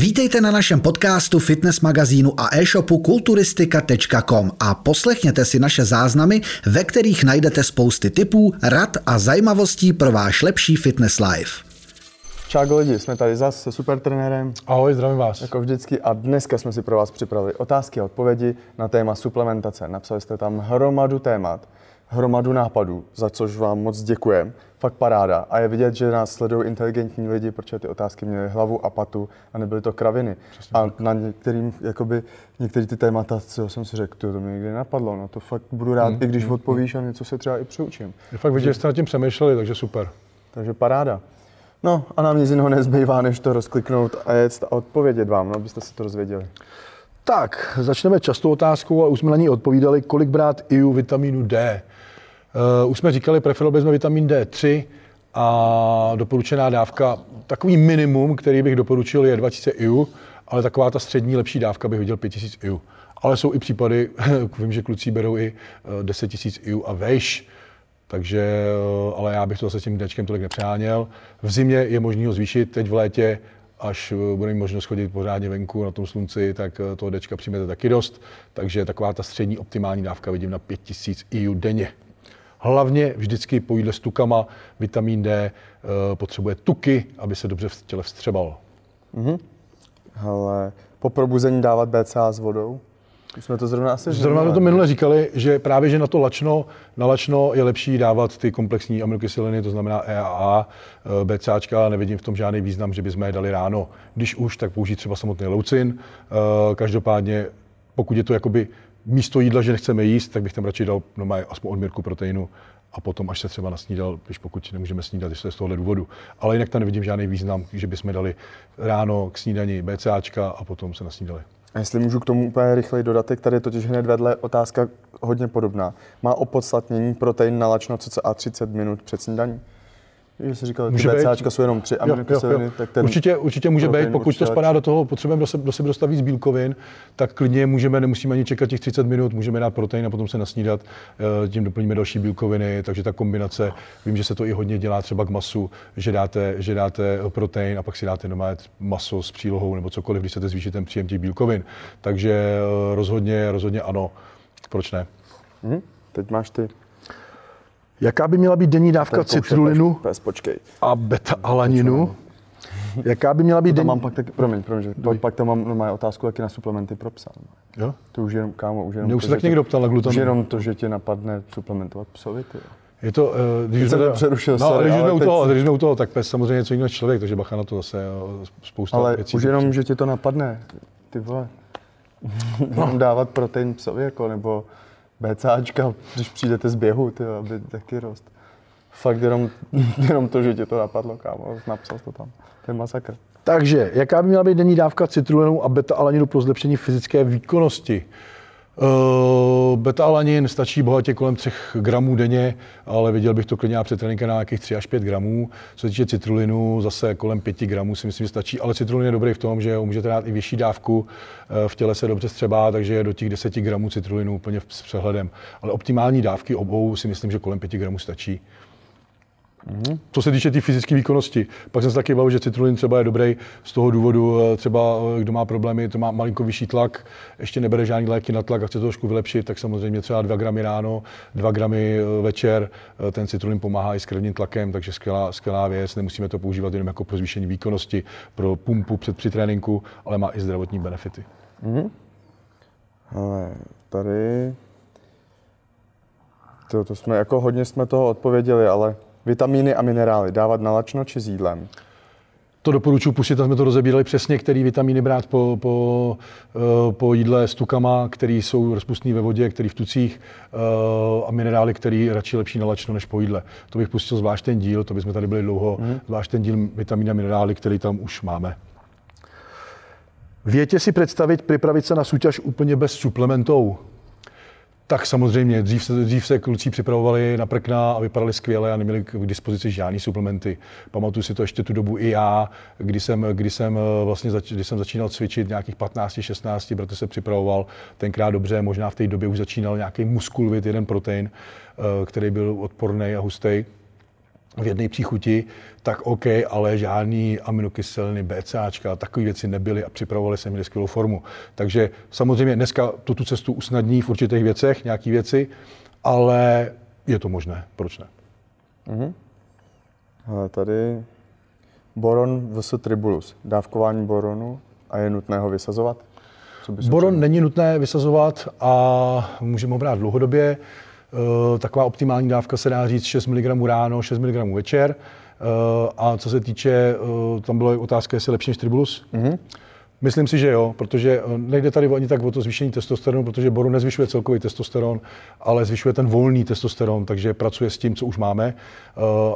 Vítejte na našem podcastu, fitness magazínu a e-shopu kulturistika.com a poslechněte si naše záznamy, ve kterých najdete spousty tipů, rad a zajímavostí pro váš lepší fitness life. Čau lidi, jsme tady zase se super trenérem. Ahoj, zdravím vás. Jako vždycky a dneska jsme si pro vás připravili otázky a odpovědi na téma suplementace. Napsali jste tam hromadu témat, hromadu nápadů, za což vám moc děkujeme. Fakt paráda. A je vidět, že nás sledují inteligentní lidi, protože ty otázky měly hlavu a patu a nebyly to kraviny. Přesně a tak. na některým, jakoby, některé ty témata, co jsem si řekl, to mě nikdy napadlo. No to fakt budu rád, hmm. i když hmm. odpovíš a něco se třeba i přiučím. Je fakt vidět, že jste nad tím přemýšleli, takže super. Takže paráda. No a nám nic jiného nezbývá, než to rozkliknout a jet a odpovědět vám, no, abyste si to rozvěděli. Tak, začneme častou otázkou a už jsme na ní odpovídali, kolik brát IU vitamínu D. Uh, už jsme říkali, preferovali bychom vitamin D3 a doporučená dávka, takový minimum, který bych doporučil, je 2000 IU, ale taková ta střední lepší dávka bych viděl 5000 IU. Ale jsou i případy, vím, že kluci berou i 10 000 IU a vejš, takže, eh, ale já bych to zase s tím Dčkem tolik nepřáněl. V zimě je možné ho zvýšit, teď v létě, až eh, bude možnost chodit pořádně venku na tom slunci, tak toho Dčka přijmete taky dost. Takže taková ta střední optimální dávka vidím na 5000 IU denně. Hlavně vždycky po jídle s tukama, vitamin D eh, potřebuje tuky, aby se dobře v těle vstřebal. Mm-hmm. Ale po probuzení dávat BCA s vodou? Už jsme to zrovna asi Zrovna jsme to minule říkali, že právě že na to lačno, na lačno je lepší dávat ty komplexní aminokyseliny, to znamená EAA, eh, BCAčka, nevidím v tom žádný význam, že bychom je dali ráno. Když už, tak použít třeba samotný leucin. Eh, každopádně, pokud je to jakoby místo jídla, že nechceme jíst, tak bych tam radši dal no, aspoň odměrku proteinu a potom až se třeba nasnídal, když pokud nemůžeme snídat, jestli z tohohle důvodu. Ale jinak tam nevidím žádný význam, že bychom dali ráno k snídani BCAčka a potom se nasnídali. A jestli můžu k tomu úplně rychleji dodatek, tady je totiž hned vedle otázka hodně podobná. Má opodstatnění protein na lačno cca 30 minut před snídaní? Že jsi říkal, že BCAčka jsou jenom tři aminokyseliny, tak ten určitě, určitě může být, pokud to spadá do toho, potřebujeme do sebe, do sebe dostat víc bílkovin, tak klidně můžeme, nemusíme ani čekat těch 30 minut, můžeme dát protein a potom se nasnídat, eh, tím doplníme další bílkoviny, takže ta kombinace, vím, že se to i hodně dělá třeba k masu, že dáte, že dáte protein a pak si dáte doma maso s přílohou nebo cokoliv, když chcete zvýšit ten příjem těch bílkovin. Takže eh, rozhodně, rozhodně ano, proč ne? Hmm, teď máš ty Jaká by měla být denní dávka citrulinu pes, počkej. a beta-alaninu? Jaká by měla být denní... Mám pak tak, promiň, promiň, že pak, pak tam mám normálně otázku, jaký na suplementy pro psa. Jo? To už jenom, kámo, už jenom Mě už se tak někdo ptal na glutamin. Už jenom to, že tě napadne suplementovat psovi, ty. Je to, uh, když jsme, přerušil, no, sorry, když, jsme u toho, když jsme u toho, tak pes samozřejmě něco jiného člověk, takže bacha na to zase spousta ale věcí. už jenom, že tě to napadne, ty vole, no. dávat protein psovi, jako, nebo BCAčka, když přijdete z běhu, ty, aby taky rost. Fakt jenom, jenom to, že tě to napadlo, kámo, napsal to tam. To je masakr. Takže, jaká by měla být denní dávka citrulinu a beta-alaninu pro zlepšení fyzické výkonnosti? Uh, beta-alanin stačí bohatě kolem 3 gramů denně, ale viděl bych to klidně na přetréninka na nějakých 3 až 5 gramů. Co se týče citrulinu, zase kolem 5 gramů si myslím, že stačí, ale citrulin je dobrý v tom, že můžete dát i vyšší dávku, eh, v těle se dobře střebá, takže do těch 10 gramů citrulinu úplně s přehledem. Ale optimální dávky obou si myslím, že kolem 5 gramů stačí. Mm-hmm. Co se týče té tý fyzické výkonnosti, pak jsem se taky bavil, že citrulin třeba je dobrý z toho důvodu, eh, třeba eh, kdo má problémy, to má malinko vyšší tlak, ještě nebere žádný léky na tlak a chce to trošku vylepšit, tak samozřejmě třeba 2 gramy ráno, 2 gramy eh, večer, ten citrulin pomáhá i s krevním tlakem, takže skvělá, skvělá věc, nemusíme to používat jenom jako pro zvýšení výkonnosti, pro pumpu před při tréninku, ale má i zdravotní benefity. Mm-hmm. Ale tady to, to jsme jako hodně jsme toho odpověděli, ale Vitamíny a minerály dávat na lačno či s jídlem? To doporučuji pustit, tam jsme to rozebírali přesně, který vitamíny brát po, po, eh, po jídle s tukama, které jsou rozpustné ve vodě, které v tucích eh, a minerály, které radši lepší na lačno než po jídle. To bych pustil zvlášť ten díl, to bychom tady byli dlouho, mm. zvlášť ten díl vitamíny a minerály, který tam už máme. Větě si představit, připravit se na soutěž úplně bez suplementů. Tak samozřejmě, dřív se, dřív se kluci připravovali na prkna a vypadali skvěle a neměli k dispozici žádný suplementy. Pamatuju si to ještě tu dobu i já, kdy jsem, kdy jsem, eh, vlastně zač, kdy jsem začínal cvičit nějakých 15, 16, bratr se připravoval tenkrát dobře, možná v té době už začínal nějaký muskulvit, jeden protein, eh, který byl odporný a hustý. V jedné příchuti, tak OK, ale žádný aminokyseliny, BCAčka, takové věci nebyly a připravovali se měli skvělou formu. Takže samozřejmě dneska to tu cestu usnadní v určitých věcech, nějaké věci, ale je to možné, proč ne? Mm-hmm. Ale tady boron vs. tribulus, dávkování boronu a je nutné ho vysazovat? Co boron není nutné vysazovat a můžeme ho brát dlouhodobě. Eh, taková optimální dávka se dá říct 6 mg ráno, 6 mg večer. Eh, a co se týče, eh, tam byla otázka, jestli lepší než tribulus. Mm-hmm. Myslím si, že jo, protože eh, nejde tady ani tak o to zvýšení testosteronu, protože boru nezvyšuje celkový testosteron, ale zvyšuje ten volný testosteron, takže pracuje s tím, co už máme.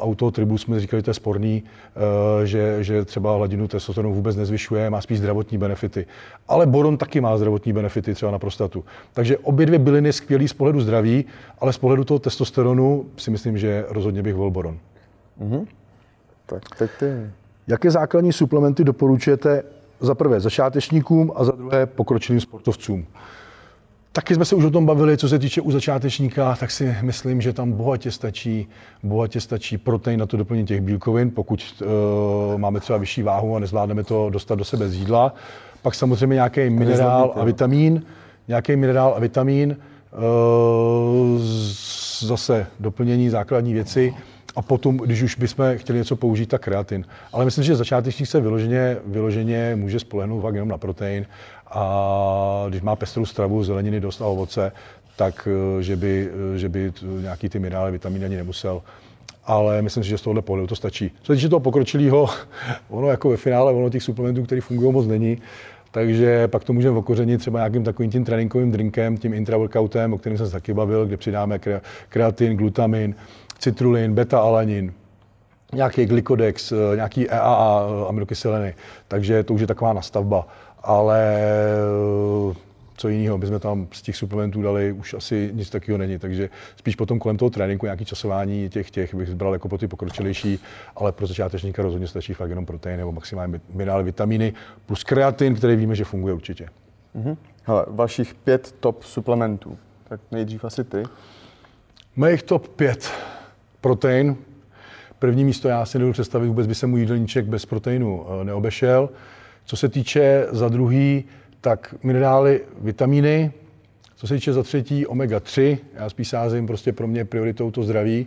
A u toho tribu jsme říkali, že to je sporný, že, že třeba hladinu testosteronu vůbec nezvyšuje, má spíš zdravotní benefity. Ale boron taky má zdravotní benefity třeba na prostatu. Takže obě dvě byliny skvělý z pohledu zdraví, ale z pohledu toho testosteronu si myslím, že rozhodně bych volil boron. Mm-hmm. Tak teď ty. Jaké základní suplementy doporučujete za prvé začátečníkům a za druhé pokročilým sportovcům. Taky jsme se už o tom bavili, co se týče u začátečníka, tak si myslím, že tam bohatě stačí, bohatě stačí protein na to doplnění těch bílkovin, pokud uh, máme třeba vyšší váhu a nezvládneme to dostat do sebe z jídla. Pak samozřejmě nějaký minerál a vitamín, nějaký minerál a vitamín, uh, zase doplnění základní věci a potom, když už bychom chtěli něco použít, tak kreatin. Ale myslím, že začátečník se vyloženě, vyloženě může spolehnout fakt jenom na protein a když má pestrou stravu, zeleniny, dost a ovoce, tak eh, že by, eh, že by nějaký ty minerály, vitamíny ani nemusel. Ale myslím si, že z tohohle pohledu to stačí. Co se týče toho pokročilého, ono jako ve finále, ono těch suplementů, které fungují moc není, takže pak to můžeme okořenit třeba nějakým takovým tím tréninkovým drinkem, tím intraworkoutem, o kterém jsem se taky bavil, kde přidáme kreatin, glutamin, citrulin, beta-alanin, nějaký glykodex, eh, nějaký EAA eh, aminokyseliny. Takže to už je taková nastavba. Ale eh, co jiného, my jsme tam z těch suplementů dali, už asi nic takového není, takže spíš potom kolem toho tréninku nějaký časování těch, těch bych bral jako pro ty pokročilejší, ale pro začátečníka rozhodně stačí fakt jenom protein nebo maximálně minerály, vitamíny plus kreatin, který víme, že funguje určitě. Mm-hmm. Hele, vašich pět top suplementů, tak nejdřív asi ty. Mých top pět protein. První místo já si nedovedu představit, vůbec by se můj jídelníček bez proteinu eh, neobešel. Co se týče za druhý, tak minerály, vitamíny. Co se týče za třetí, omega-3. Já spíš sázím, prostě pro mě prioritou to zdraví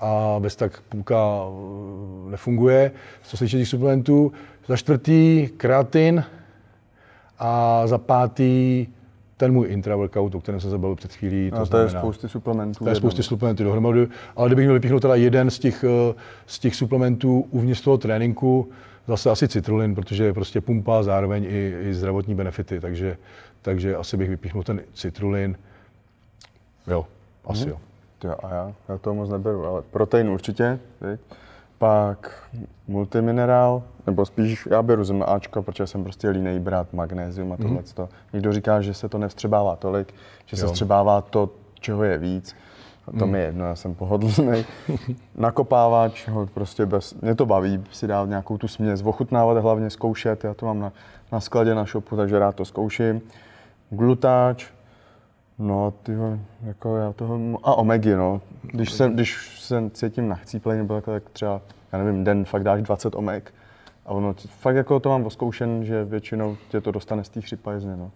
a bez tak půlka eh, nefunguje. Co se týče těch suplementů, za čtvrtý kreatin a za pátý ten můj intra-workout, o kterém jsem se bavil před chvílí. To, a to znamená, je spousty suplementů. To je spousty suplementů dohromady, ale kdybych měl vypíchnout teda jeden z těch, eh, z těch suplementů uvnitř toho tréninku, zase asi citrulin, protože je prostě pumpa, zároveň i, i zdravotní benefity, takže, takže asi bych vypíchnul ten citrulin. Jo, asi hmm. jo. Jo, a já, já to moc neberu, ale protein určitě, viď? Pak multiminerál, nebo spíš já beru Ačko, protože jsem prostě línej brát magnézium a tohle. Mm. Někdo říká, že se to nevstřebává tolik, že se vstřebává to, čeho je víc. A to mm. mi je jedno, já jsem pohodlný. Nakopávač, ho prostě bez, mě to baví si dát nějakou tu směs, ochutnávat, hlavně zkoušet, já to mám na, na skladě na shopu, takže rád to zkouším. Glutáč, No, ty jako já toho, a omegy, no. Když se, když se cítím nachcíplej, nebo jako tak třeba, já nevím, den fakt dáš 20 omeg, a ono, fakt jako to mám oskoušen, že většinou tě to dostane z té chřipajzny, no.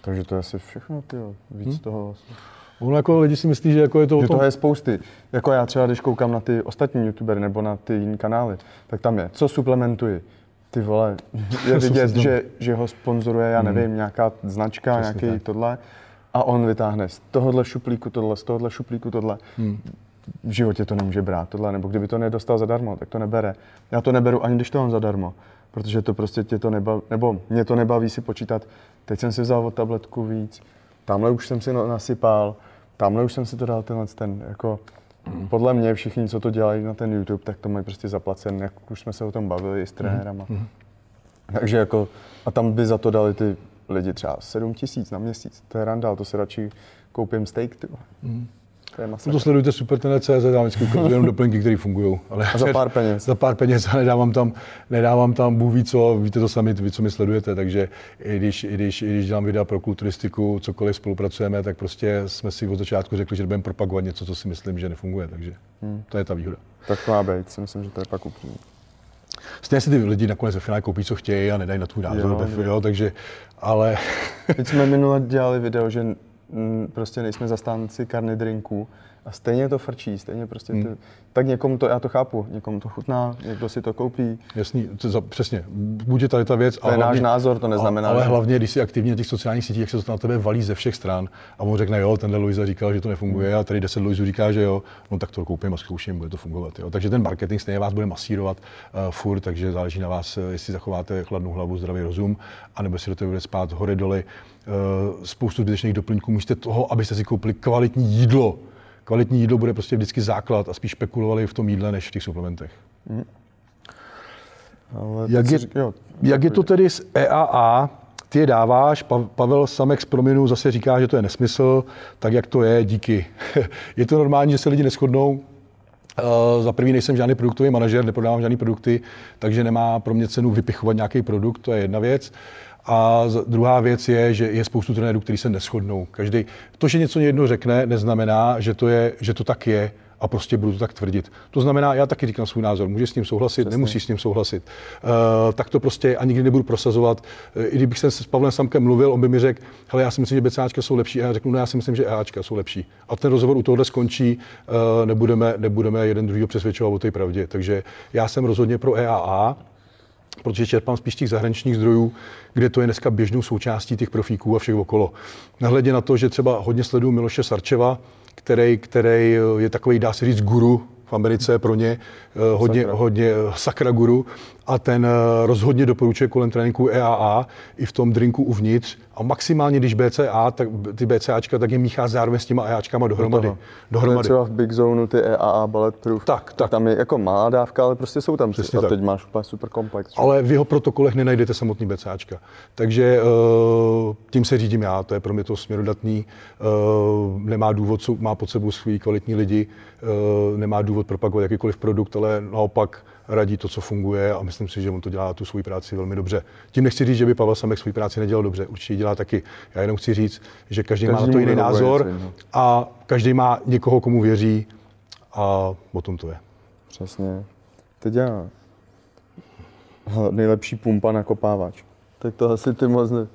Takže to je asi všechno, ty víc hmm. toho vlastně. Ono jako lidi si myslí, že jako je to Že toho je spousty. Jako já třeba, když koukám na ty ostatní youtubery nebo na ty jiné kanály, tak tam je, co suplementuji. Ty vole, je vidět, že, že ho sponzoruje, já hmm. nevím, nějaká značka, Přesně nějaký tak. tohle a on vytáhne z tohohle šuplíku tohle, z tohohle šuplíku tohle. Hmm. V životě to nemůže brát tohle, nebo kdyby to nedostal zadarmo, tak to nebere. Já to neberu ani když to mám zadarmo, protože to prostě tě to nebaví, nebo mě to nebaví si počítat, teď jsem si vzal o tabletku víc, tamhle už jsem si nasypal, tamhle už jsem si to dal tenhle ten, jako hmm. podle mě všichni, co to dělají na ten YouTube, tak to mají prostě zaplacen, jak už jsme se o tom bavili i s trenérama. Hmm. Takže jako, a tam by za to dali ty lidi třeba 7 tisíc na měsíc. To je randál, to si radši koupím steak. Ty. Mm. To je No masakr. to sledujte supertene.cz, já vždycky ukazuju jenom doplňky, které fungují. Ale A za pár peněz. za pár peněz a nedávám tam, nedávám tam Bůh ví co, víte to sami, vy, co mi sledujete, takže i když, i když, i když dělám videa pro kulturistiku, cokoliv spolupracujeme, tak prostě jsme si od začátku řekli, že budeme propagovat něco, co si myslím, že nefunguje, takže Hmm. to je ta výhoda. Tak má být, si myslím, že to je pak upřímný. Stejně si ty lidi nakonec ve finále koupí, co chtějí a nedají na tvůj názor, Jo, jo, jo, takže, ale Teď jsme minule dělali video, že mm, prostě nejsme zastánci karny drinků a stejně to frčí, stejně prostě ty, tak někomu to, já to chápu, někomu to chutná, někdo si to koupí, Jasný, to za, přesně. Buď je tady ta věc. To je náš názor, to neznamená, Ale hlavně, když jsi aktivní na těch sociálních sítích, jak se to na tebe valí ze všech stran a on řekne, jo, tenhle Luisa říkal, že to nefunguje a tady 10 Luisů říká, že jo, no tak to koupím a zkouším, bude to fungovat. Jo. Takže ten marketing stejně vás bude masírovat uh, furt, takže záleží na vás, eh, jestli zachováte chladnou hlavu, zdravý rozum, anebo si do toho bude spát hory doly. Uh, spoustu zbytečných doplňků místo toho, abyste si koupili kvalitní jídlo. Kvalitní jídlo bude prostě vždycky základ a spíš špekulovali v tom jídle než v těch suplementech. ale Jak je- si řík- jo, Jak je to tedy s EAA? Ty je dáváš, Pa- Pavel Samek z Prominu zase říká, že to je nesmysl, tak jak to je, díky. je to normální, že se lidi neschodnou, Uh, za prvý nejsem žádný produktový manažer, neprodávám žádný produkty, takže nemá pro mě cenu vypichovat nějaký produkt, to je jedna věc. A druhá věc je, že je spoustu trenérů, kteří se neschodnou. Každý, to, že něco jedno řekne, neznamená, že to, je, že to tak je a prostě budu to tak tvrdit. To znamená, já taky říkám svůj názor, můžeš s ním souhlasit, Přesně. nemusíš s ním souhlasit. Uh, tak to prostě a nikdy nebudu prosazovat. Uh, I kdybych se s Pavlem Samkem mluvil, on by mi řekl, hele, já si myslím, že BCAčka jsou lepší, a já řeknu, no já si myslím, že EAčka jsou lepší. A ten rozhovor u tohohle skončí, uh, nebudeme, nebudeme jeden druhýho přesvědčovat o té pravdě. Takže já jsem rozhodně pro EAA, protože čerpám spíš těch zahraničních zdrojů, kde to je dneska běžnou součástí těch profíků a všech okolo. Nahledě na to, že třeba hodně sleduju Miloše Sarčeva, který, který je takový, dá se říct, guru v Americe pro ně, eh, hodně, Sakra. hodně eh, sakra guru a ten eh, rozhodně doporučuje kolem tréninku EAA i v tom drinku uvnitř a maximálně, když BCA, tak ty BCAčka, tak je míchá zároveň s těma EAčkama dohromady. toho. dohromady. Třeba v Big Zone ty EAA Bulletproof, Tak, tak. tam je jako malá dávka, ale prostě jsou tam. Přesně a tak. teď máš úplně super komplex. že? Ale v jeho protokolech nenajdete samotný BCAčka. Takže uh, tím se řídím já, to je pro mě to směrodatný. Uh, nemá důvod, má pod sebou svý kvalitní lidi, uh, nemá důvod propagovat jakýkoliv produkt, ale naopak radí to, co funguje a myslím si, že on to dělá tu svou práci velmi dobře. Tím nechci říct, že by Pavel Samek svou práci nedělal dobře, určitě dělá taky. Já jenom chci říct, že každý, má na Každý to jiný názor jiného. a každý má někoho, komu věří a o tom to je. Přesně. Teď já. Nejlepší pumpa na kopávač. Tak to asi ty moc ne...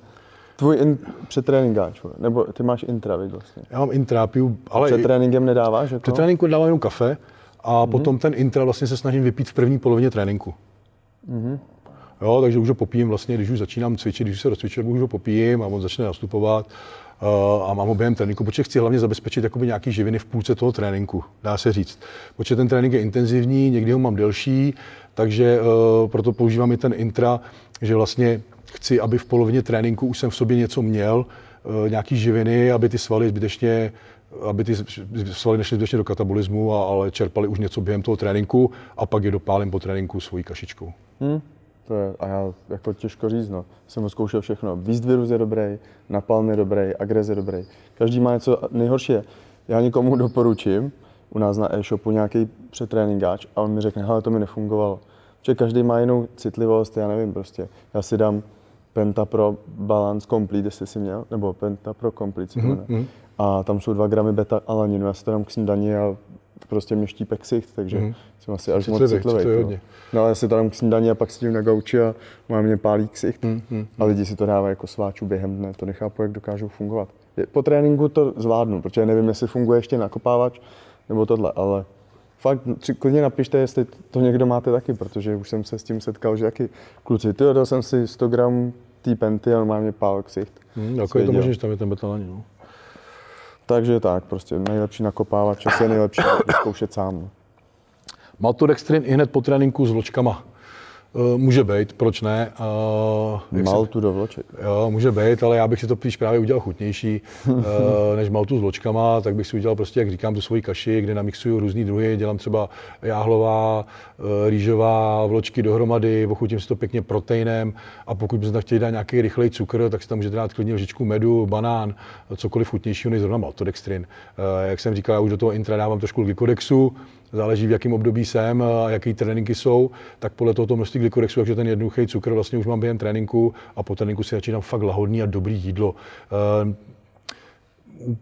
Tvůj in... přetréninkáč, nebo ty máš intra, vlastně. Já mám intrápiu, ale Před tréninkem nedáváš, jako? Před tréninku dávám jenom kafe a potom ten intra vlastně se snažím vypít v první polovině tréninku. Jo, takže už ho popijím vlastně, když už začínám cvičit, když už se rozcvičil, už ho popijím a on začne nastupovat uh, a mám ho během tréninku, protože chci hlavně zabezpečit jakoby nějaký živiny v půlce toho tréninku, dá se říct. Protože ten trénink je intenzivní, někdy ho mám delší, takže uh, proto používám i ten intra, že vlastně chci, aby v polovině tréninku už jsem v sobě něco měl, uh, nějaký živiny, aby ty svaly zbytečně aby ty svaly nešly zbytečně do katabolismu, a, ale čerpali už něco během toho tréninku a pak je dopálím po tréninku svojí kašičkou. Hm? To je, a já jako těžko říct, no. Jsem ho zkoušel všechno. Beast virus je dobrý, napalm je dobrý, agrez je dobrý. Každý má něco nejhorší. je, Já někomu doporučím u nás na e-shopu nějaký přetréninkáč a on mi řekne, hele, to mi nefungovalo. Že každý má jinou citlivost, já nevím prostě. Já si dám Penta Pro Balance Complete, jestli jsi měl, nebo Penta Pro Complete si mm-hmm. Mhm. A tam jsou 2 gramy beta alaninu, já si to dám k snídani a prostě mě štípe ksicht, takže mm-hmm. jsem asi až moc Citlivý, citlivý. citlivý to. hodně. No ale já si to dám k snídani a pak sedím na gauči a mám mě pálí ksicht. Mm, mm, A lidi si to dávají jako sváčů během dne, to nechápu, jak dokážou fungovat. Po tréninku to zvládnu, protože nevím, jestli funguje ještě nakopávač nebo tohle, ale fakt tři, klidně napište, jestli to někdo máte taky, protože už jsem se s tím setkal, že jaký kluci, ty dal jsem si 100 gramů té penty a normálně pál ksicht. Hmm, jako je to možné, že tam je ten betalanin. No. Takže tak, prostě nejlepší nakopávač, asi je nejlepší zkoušet sám. no. Maltodextrin i hned po tréninku s vločkama. Uh, může být, proč ne? Uh, maltu do vloček. Jo, může být, ale já bych si to spíš právě udělal chutnější uh, než maltu s vločkama, tak bych si udělal prostě, jak říkám, tu svoji kaši, kde namixuju různý druhy, dělám třeba jáhlová, uh, rýžová, vločky dohromady, ochutím si to pěkně proteinem a pokud byste chtěli dát nějaký rychlej cukr, tak si tam můžete dát klidně lžičku medu, banán, cokoliv chutnějšího než zrovna maltodextrin. Uh, jak jsem říkal, já už do toho intra dávám trošku glikodexu, záleží v jakém období jsem a jaký tréninky jsou, tak podle tohoto množství glikorexu, takže ten jednoduchý cukr vlastně už mám během tréninku a po tréninku si začínám fakt lahodný a dobrý jídlo. Ehm,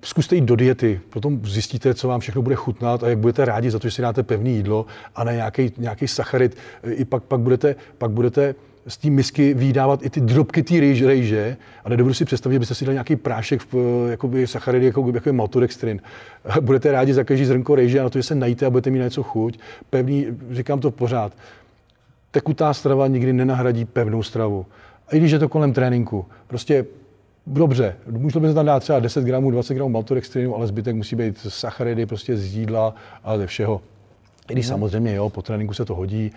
zkuste jít do diety, potom zjistíte, co vám všechno bude chutnat a jak budete rádi za to, že si dáte pevné jídlo a ne nějaký, nějaký sacharid. I pak, pak budete, pak budete z té misky vydávat i ty drobky té rejže, rejže a nedovedu si představit, že byste si dali nějaký prášek, v, jakoby sacharidy, jako, jako je maltodextrin. Budete rádi za každý zrnko rejže a na to, že se najíte a budete mít něco chuť. Pevný, říkám to pořád, tekutá strava nikdy nenahradí pevnou stravu. A i když je to kolem tréninku, prostě dobře, můžete by tam dát třeba 10 gramů, 20 gramů maltodextrinu, ale zbytek musí být sacharidy prostě z jídla a ze všeho. I když mhm. samozřejmě, jo, po tréninku se to hodí,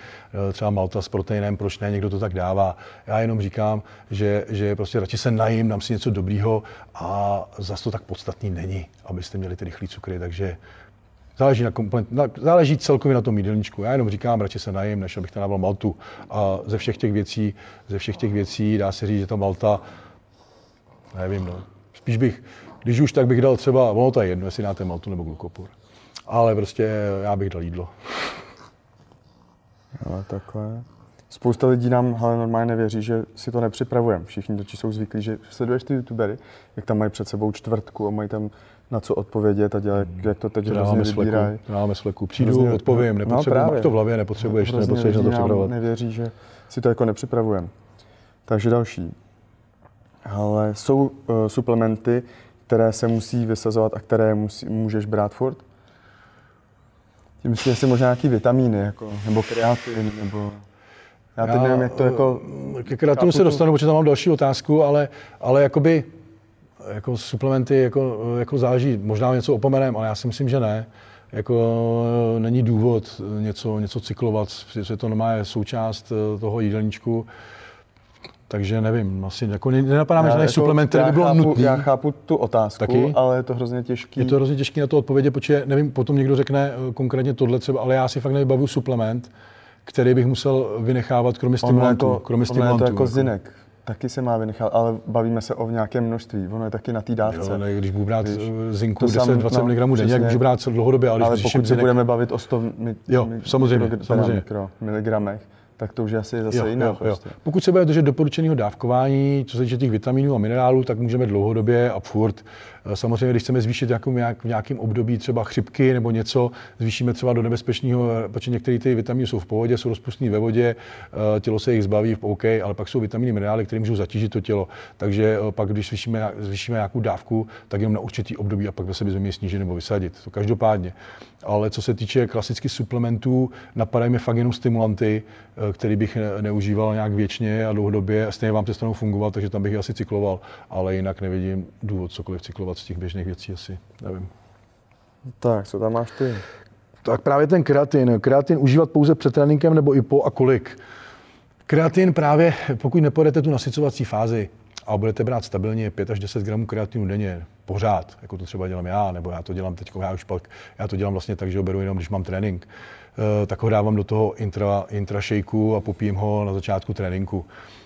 eh, třeba malta s proteinem, proč ne, někdo to tak dává. Já jenom říkám, že, že prostě radši se najím, dám si něco dobrýho a zase to tak podstatný není, abyste měli ty rychlé cukry, takže Záleží, na komplet, na, záleží celkově na tom jídelníčku. Já jenom říkám, radši se najím, než abych tam dával maltu. A ze všech těch věcí, ze všech těch věcí dá se říct, že ta malta, nevím, no. Spíš bych, když už tak bych dal třeba, ono to je jedno, jestli dáte maltu nebo glukopur ale prostě já bych dal jídlo. Ale takhle. Spousta lidí nám ale normálně nevěří, že si to nepřipravujeme. Všichni totiž jsou zvyklí, že sleduješ ty youtubery, jak tam mají před sebou čtvrtku a mají tam na co odpovědět a dělat, hmm. jak to teď hrozně vybírají. Dáváme sleku. Přijdu, hrozně, odpovím, nepotřebuji, no, to v hlavě nepotřebuješ, no, nepotřebuješ na to připravovat. nevěří, že si to jako nepřipravujeme. Takže další. Ale jsou uh, suplementy, které se musí vysazovat a které musí, můžeš brát furt? Tím myslím, jestli možná nějaký vitamíny, jako, nebo kreatin, nebo... Já teď nevím, jak to jako... Ke kreatinu se dostanu, protože tam mám další otázku, ale, ale jakoby jako suplementy jako, jako záleží, možná něco opomenem, ale já si myslím, že ne. Jako není důvod něco, něco cyklovat, protože to je součást toho jídelníčku. Takže nevím, asi jako nenapadá mi žádný jako, suplement, který by bylo chápu, nutný. Já chápu tu otázku, Taky? ale je to hrozně těžké. Je to hrozně těžké na to odpovědět, protože nevím, potom někdo řekne eh, konkrétně tohle třeba, ale já si fakt nevybavuju suplement, který bych musel vynechávat kromě stimulantů. Jako, kromě stimulantů, je to jako, jako zinek. Taky se má vynechat, ale bavíme se o nějakém množství. Ono je taky na té dávce. Jo, ne, když budu brát když, eh, zinku 10-20 no, mg denně, jak můžu brát dlouhodobě. Ale, ale pokud se zinek... budeme bavit o 100 mi, jo, samozřejmě, samozřejmě. Mikro, miligramech, tak to už je asi zase jo, jiná. Jo, prostě. jo. Pokud se bude držet doporučeného dávkování, co se týče těch vitaminů a minerálů, tak můžeme dlouhodobě a furt samozřejmě, když chceme zvýšit nějakou, nějak, v nějakém období třeba chřipky nebo něco, zvýšíme třeba do nebezpečného, eh, protože některé ty vitamíny jsou v pohodě, jsou rozpustné ve vodě, eh, tělo se jich zbaví, OK, ale pak jsou vitamíny, minerály, které můžou zatížit to tělo. Takže pak, když zvýšíme, zvýšíme nějakou dávku, tak jenom na určitý období a pak zase bychom je snížit nebo vysadit. To každopádně. Ale co se týče klasických suplementů, napadají mi fakt jenom stimulanty, který bych neužíval nějak věčně a dlouhodobě stejně vám přestanou fungovat, takže tam bych asi cykloval, ale jinak nevidím důvod cokoliv cyklovat z těch běžných věcí asi, nevím. Tak, co tam máš ty? Tak právě ten kreatin. Kreatin užívat pouze před tréninkem nebo i po a kolik? Kreatin právě, pokud nepojedete tu nasycovací fázi a budete brát stabilně 5 až 10 gramů kreatinu denně, pořád, jako to třeba dělám já, nebo já to dělám teď, já už pak, já to dělám vlastně tak, že ho beru jenom, když mám trénink, eh, tak ho dávám do toho intra, intra shakeu a popím ho na začátku tréninku.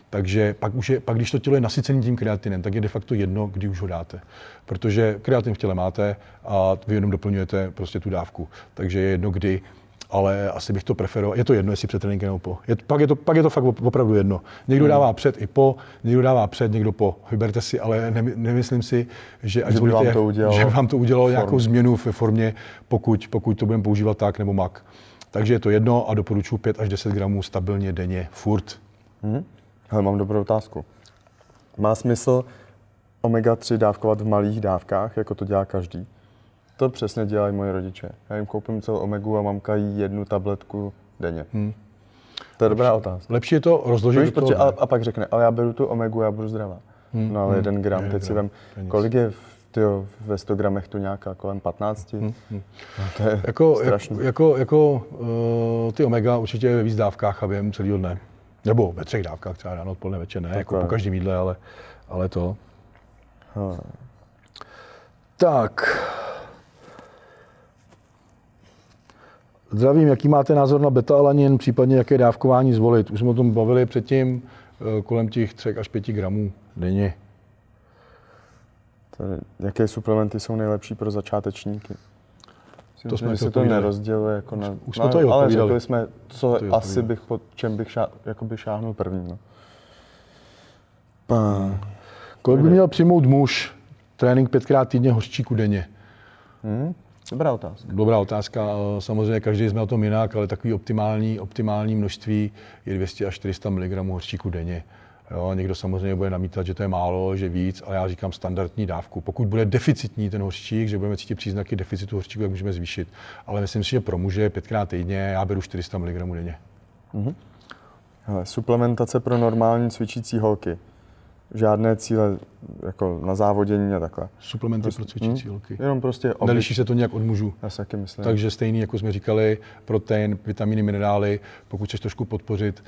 Takže pak, už je, pak, když to tělo je nasycené tím kreatinem, tak je de facto jedno, kdy už ho dáte. Protože kreatin v těle máte a vy jenom doplňujete prostě tu dávku. Takže je jedno, kdy ale asi bych to preferoval. Je to jedno, jestli před tréninkem nebo po. Je, pak, je to, pak je to fakt opravdu jedno. Někdo hmm. dává před i po, někdo dává před, někdo po. Vyberte si, ale ne, nemyslím si, že, ať že, by vám to udělalo, že vám to udělalo form. nějakou změnu ve formě, pokud, pokud to budeme používat tak nebo mak. Takže je to jedno a doporučuji 5 až 10 gramů stabilně denně, furt. Hmm. Hele, mám dobrou otázku. Má smysl omega-3 dávkovat v malých dávkách, jako to dělá každý? To přesně dělají moji rodiče. Já jim koupím celou omegu a mamka jí jednu tabletku denně. Hmm. To je dobrá otázka. Lepší je to rozložit Víš, protože, a, a, pak řekne, ale já beru tu omegu, já budu zdravá. Hmm. No ale hmm. jeden gram, je, teď si vem, kolik je v, tyjo, ve 100 gramech tu nějaká kolem 15? Hmm. Hmm. No, to je jako, strašný. Jako, jako, jako uh, ty omega určitě ve víc dávkách a během celého dne. Nebo ve třech dávkách, třeba ráno, odpoledne, večer, ne, jako po každém jídle, ale, ale to. Hmm. Tak. Zdravím, jaký máte názor na beta-alanin, případně jaké dávkování zvolit? Už jsme o tom bavili předtím, eh, kolem těch 3 až 5 gramů denně. Tady, jaké suplementy jsou nejlepší pro začátečníky? To jsme si to nerozděluje jako na... Už jsme to i Ale řekli jsme, co to asi bych, po čem bych šá, jakoby šáhnul první. No. Pán. Kolik by měl přijmout muž trénink pětkrát týdně hořčíku denně? Hmm? Dobrá otázka. Dobrá otázka. Samozřejmě každý jsme o tom jinak, ale takový optimální, optimální množství je 200 až 400 mg hořčíku denně. Jo, někdo samozřejmě bude namítat, že to je málo, že víc, ale já říkám standardní dávku. Pokud bude deficitní ten hořčík, že budeme cítit příznaky deficitu hořčíku, tak můžeme zvýšit. Ale myslím si, že pro muže pětkrát týdně já beru 400 mg denně. Mm-hmm. Hele, suplementace pro normální cvičící holky žádné cíle jako na závodění a takhle. Suplementy prostě, pro cvičící hm? holky. Jenom prostě oblik. Neliší se to nějak od mužů. Já si taky myslím. Takže stejný, jako jsme říkali, protein, vitamíny, minerály, pokud chceš trošku podpořit,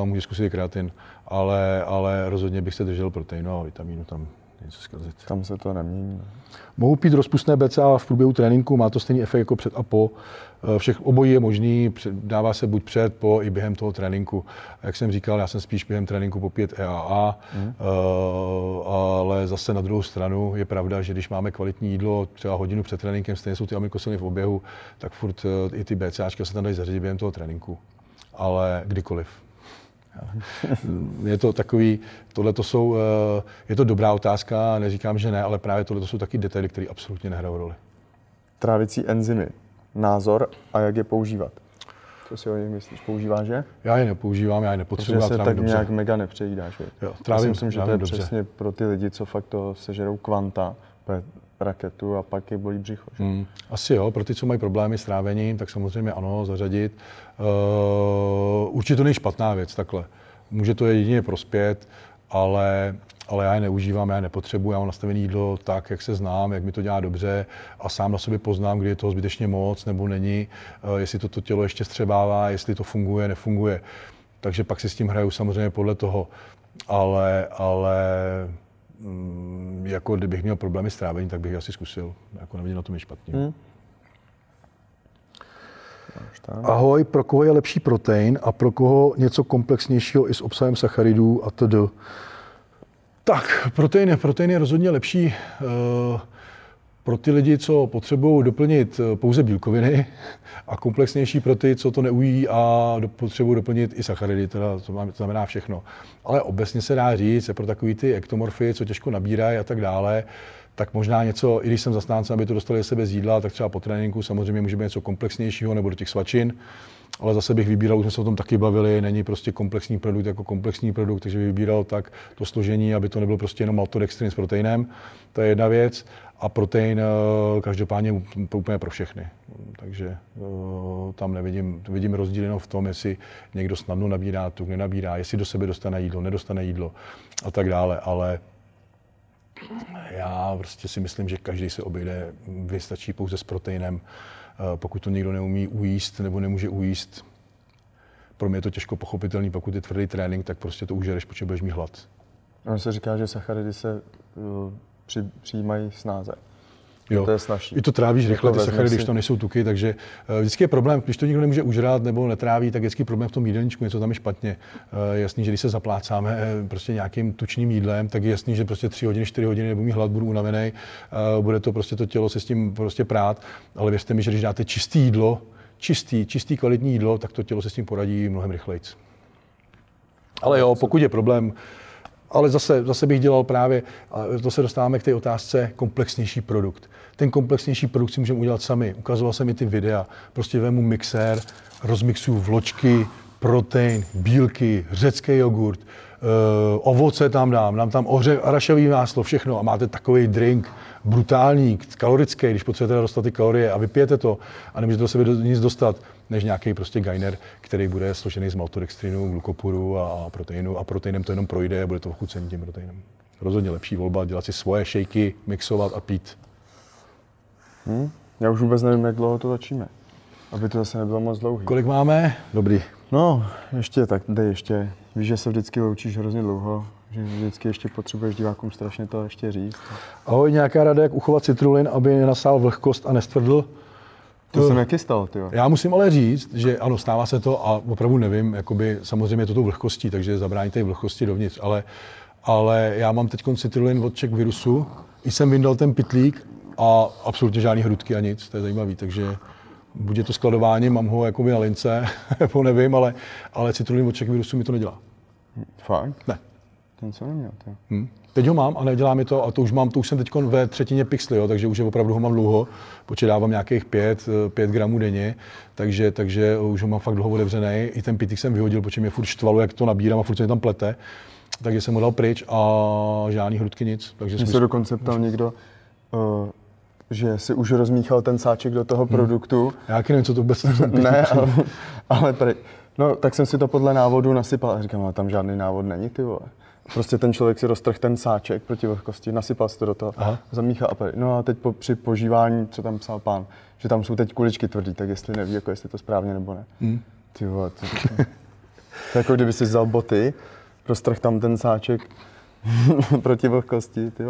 uh, můžeš zkusit kreatin, ale, ale rozhodně bych se držel proteinu a vitamínu tam něco zkazit. Tam se to nemění. Mohu pít rozpustné BCA v průběhu tréninku, má to stejný efekt jako před a po. Eh, všech obojí je možný, dává se buď před, po i během toho tréninku. Jak jsem říkal, já jsem spíš během tréninku po 5 EAA, mm. ale zase na druhou stranu je pravda, že když máme kvalitní jídlo třeba hodinu před tréninkem, stejně jsou ty aminokyseliny v oběhu, tak furt eh, i ty BCAčka se tam dají zařadit během toho tréninku. Ale kdykoliv. Je to takový, tohle to jsou, je to dobrá otázka, neříkám, že ne, ale právě tohle to jsou taky detaily, které absolutně nehrajou roli. Trávicí enzymy názor a jak je používat. Co si o nich myslíš? Používáš je? Já je nepoužívám, já je nepotřebuji. Protože se tak dobře. nějak mega nepřejídáš. Jo, trávím, já myslím, že to je dobře. přesně pro ty lidi, co fakt to sežerou kvanta, raketu a pak je bolí břicho. Že? Hmm. Asi jo, pro ty, co mají problémy s trávením, tak samozřejmě ano, zařadit. Uh, určitě to není špatná věc, takhle. Může to jedině prospět, ale ale já je neužívám, já je nepotřebuji, já mám nastavené jídlo tak, jak se znám, jak mi to dělá dobře a sám na sobě poznám, kdy je toho zbytečně moc nebo není, eh, jestli to, to tělo ještě střebává, jestli to funguje, nefunguje. Takže pak si s tím hraju samozřejmě podle toho. Ale, ale jako kdybych měl problémy s trávením, tak bych asi zkusil. Jako nevidím na tom je špatně. Hmm. Ahoj, pro koho je lepší protein a pro koho něco komplexnějšího i s obsahem sacharidů a td. Tak, protein, protein je rozhodně lepší uh, pro ty lidi, co potřebují doplnit eh, pouze bílkoviny a komplexnější pro ty, co to neují a potřebují doplnit i sacharidy, teda to, znamená všechno. Ale obecně se dá říct, pro takový ty ektomorfy, co těžko nabírají a tak dále, tak možná něco, i když jsem zastáncem, aby to dostali sebe z jídla, tak třeba po tréninku samozřejmě může být něco komplexnějšího nebo do těch svačin ale zase bych vybíral, už jsme se o tom taky bavili, není prostě komplexní produkt jako komplexní produkt, takže bych vybíral tak to složení, aby to nebylo prostě jenom maltodextrin s proteinem, to je jedna věc. A protein eh, každopádně úplně pro všechny. Takže eh, tam nevidím, vidím rozdíl jenom v tom, jestli někdo snadno nabírá tuk, nenabírá, jestli do sebe dostane jídlo, nedostane jídlo a tak dále. Ale já prostě si myslím, že každý se obejde, vystačí pouze s proteinem pokud to někdo neumí ujíst nebo nemůže ujíst, pro mě je to těžko pochopitelný, pokud je tvrdý trénink, tak prostě to užereš, protože budeš mít hlad. On se říká, že sacharidy se uh, při, přijímají snáze. Jo. To je snažší. I to trávíš rychle, ty sacharidy, když to nejsou tuky, takže uh, vždycky je problém, když to nikdo nemůže užrát nebo netráví, tak vždycky problém v tom jídelníčku, něco tam je špatně. Uh, jasný, že když se zaplácáme uh, prostě nějakým tučným jídlem, tak je jasný, že prostě 3 hodiny, 4 hodiny nebudu mít hlad, budu unavený, bude to prostě to tělo se s tím prostě prát, ale věřte mi, že když dáte čistý jídlo, čistý, čistý kvalitní jídlo, tak to tělo se s tím poradí mnohem rychleji. Ale jo, pokud je problém, ale zase, zase bych dělal právě, a to se dostáváme k té otázce, komplexnější produkt. Ten komplexnější produkt si můžeme udělat sami. Ukazoval jsem mi ty videa. Prostě vemu mixér, rozmixuju vločky, protein, bílky, řecký jogurt, uh, ovoce tam dám, dám tam oře, arašový máslo, všechno a máte takový drink, brutální, kalorický, když potřebujete dostat ty kalorie a vypijete to a nemůžete do sebe nic dostat, než nějaký prostě gainer, který bude složený z maltodextrinu, glukopuru a proteinu a proteinem to jenom projde a bude to ochucený tím proteinem. Rozhodně lepší volba, dělat si svoje šejky, mixovat a pít. Hmm. Já už vůbec nevím, jak dlouho to začíme. Aby to zase nebylo moc dlouhý. Kolik máme? Dobrý. No, ještě tak, dej ještě. Víš, že se vždycky učíš hrozně dlouho, že vždycky ještě potřebuješ divákům strašně to ještě říct. Ahoj, nějaká rada, jak uchovat citrulin, aby nenasál vlhkost a nestvrdl? To se nekystal, ty. Já musím ale říct, že ano, stává se to a opravdu nevím, jakoby samozřejmě je to tou vlhkostí, takže zabrání té vlhkosti dovnitř, ale, ale já mám teď citrulin od Czech virusu, i jsem vyndal ten pitlík a absolutně žádný hrudky a nic, to je zajímavý, takže buď je to skladování, mám ho jakoby na lince, nebo nevím, ale, ale citrulin od Czech virusu mi to nedělá. Fakt? Ne. Ten co neměl, ty. Hmm. Teď ho mám a nedělá mi to a to už mám, to už jsem teď ve třetině pixely, jo, takže už je opravdu ho mám dlouho, protože dávám nějakých 5, 5 gramů denně, takže, takže už ho mám fakt dlouho otevřený. I ten pitik jsem vyhodil, protože mě furt štvalo, jak to nabírám a furt se mi tam plete. Takže jsem ho dal pryč a žádný hrudky nic. Takže Mě se dokonce ptal někdo, uh, že si už rozmíchal ten sáček do toho hmm. produktu. Já taky nevím, co to vůbec Ne, ale, ale prej, no, tak jsem si to podle návodu nasypal a říkám, ale tam žádný návod není, ty vole. Prostě ten člověk si roztrh ten sáček proti vlhkosti, nasypal si to do toho, Aha. zamíchal a prej. No a teď po, při požívání, co tam psal pán, že tam jsou teď kuličky tvrdý, tak jestli neví, jako jestli to správně nebo ne. Hmm. Ty vole, to, to, to, to, jako kdyby si vzal boty, roztrh tam ten sáček, proti vlhkosti. Ty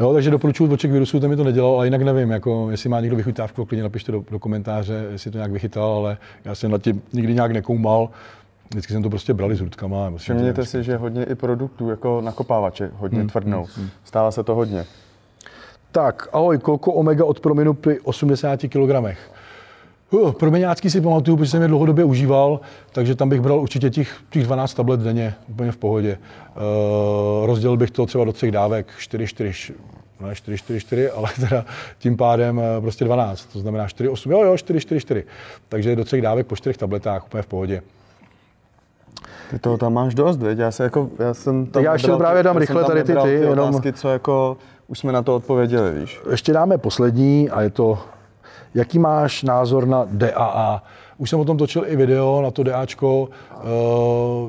jo, takže doporučuji oček virusu, to mi to nedělal, ale jinak nevím, jako, jestli má někdo vychytávku, klidně napište do, do, komentáře, jestli to nějak vychytal, ale já jsem na tím nikdy nějak nekoumal. Vždycky jsem to prostě brali s rudkama. Všimněte si, že hodně i produktů, jako nakopávače, hodně hmm, tvrdnou. Hmm, hmm. Stává se to hodně. Tak, ahoj, kolko omega od prominu při 80 kg? Uh, proměňácký si pamatuju, protože jsem je dlouhodobě užíval, takže tam bych bral určitě těch, těch 12 tablet denně, úplně v pohodě. Uh, rozdělil bych to třeba do třech dávek, 4, 4, ne 4, 4, 4, ale teda tím pádem uh, prostě 12, to znamená 4, 8, jo, jo, 4, 4, 4. Takže do třech dávek po čtyřech tabletách, úplně v pohodě. Ty toho tam máš dost, věď? Já, se jako, já jsem tam Já ještě právě dám rychle tady ty, ty, ty jenom... Otázky, co jako, už jsme na to odpověděli, víš. Ještě dáme poslední a je to Jaký máš názor na DAA? Už jsem o tom točil i video na to DAčko. Eh,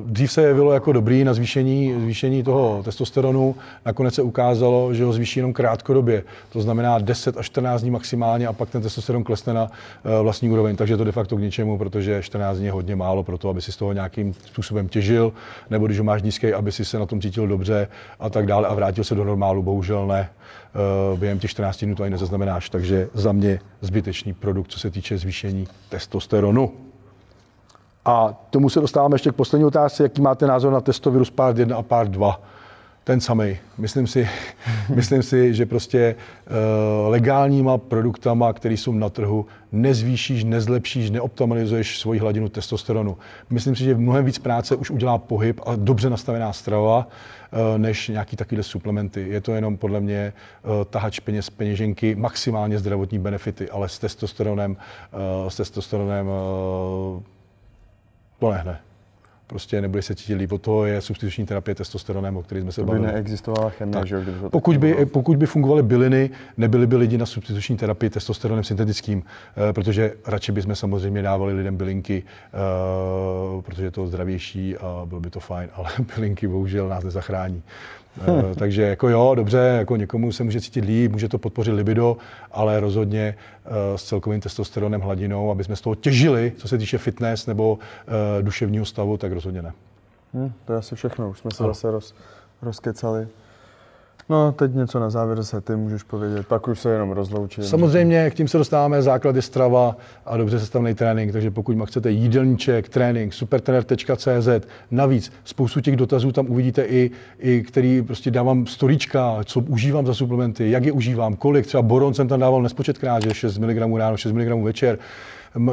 dřív se jevilo jako dobrý na zvýšení, zvýšení toho testosteronu. Nakonec se ukázalo, že ho zvýší jenom krátkodobě. To znamená 10 až 14 dní maximálně a pak ten testosteron klesne na eh, vlastní úroveň. Takže to de facto k ničemu, protože 14 dní je hodně málo pro to, aby si z toho nějakým způsobem těžil, nebo když ho máš nízký, aby si se na tom cítil dobře a tak dále a vrátil se do normálu. Bohužel ne. Eh, během těch 14 dnů to ani nezaznamenáš. Takže za mě zbytečný produkt, co se týče zvýšení testosteronu. A tomu se dostáváme ještě k poslední otázce. Jaký máte názor na testovirus part 1 a part 2? Ten samý. Myslím si, myslím si, že prostě uh, legálníma produktama, které jsou na trhu, nezvýšíš, nezlepšíš, neoptimalizuješ svoji hladinu testosteronu. Myslím si, že mnohem víc práce už udělá pohyb a dobře nastavená strava, uh, než nějaký takovýhle suplementy. Je to jenom podle mě uh, tahač peněz, peněženky, maximálně zdravotní benefity, ale s testosteronem, uh, s testosteronem uh, to nehne prostě nebude se cítit líp. Od toho je substituční terapie testosteronem, o který jsme se to by bavili. neexistovala chemie, že kdyby to pokud by, pokud by fungovaly byliny, nebyly by lidi na substituční terapii testosteronem syntetickým, eh, protože radši bychom samozřejmě dávali lidem bylinky, eh, protože je to zdravější a bylo by to fajn, ale bylinky bohužel nás nezachrání. Hmm. Takže jako jo, dobře, jako někomu se může cítit líp, může to podpořit libido, ale rozhodně uh, s celkovým testosteronem hladinou, aby jsme z toho těžili, co se týče fitness nebo uh, duševního stavu, tak rozhodně ne. Hmm, to je asi všechno, už jsme se zase roz, rozkecali. No, teď něco na závěr se ty můžeš povědět, pak už se jenom rozloučím. Samozřejmě, k tím se dostáváme základy strava a dobře sestavený trénink, takže pokud má chcete jídelníček, trénink, supertrener.cz, navíc spoustu těch dotazů tam uvidíte i, i který prostě dávám storíčka, co užívám za suplementy, jak je užívám, kolik, třeba boron jsem tam dával nespočetkrát, že 6 mg ráno, 6 mg večer,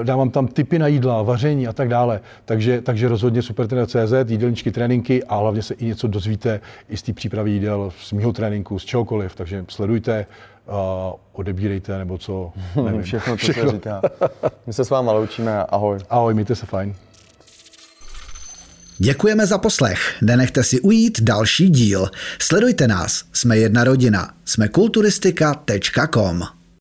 dávám tam typy na jídla, vaření a tak dále. Takže, takže rozhodně supertrener.cz, jídelníčky, tréninky a hlavně se i něco dozvíte i z té přípravy jídel, z mého tréninku, z čehokoliv. Takže sledujte, a odebírejte, nebo co, nevím. Všechno, to Všechno. se říká. My se s váma loučíme, ahoj. Ahoj, mějte se fajn. Děkujeme za poslech. Nenechte si ujít další díl. Sledujte nás. Jsme jedna rodina. Jsme kulturistika.com.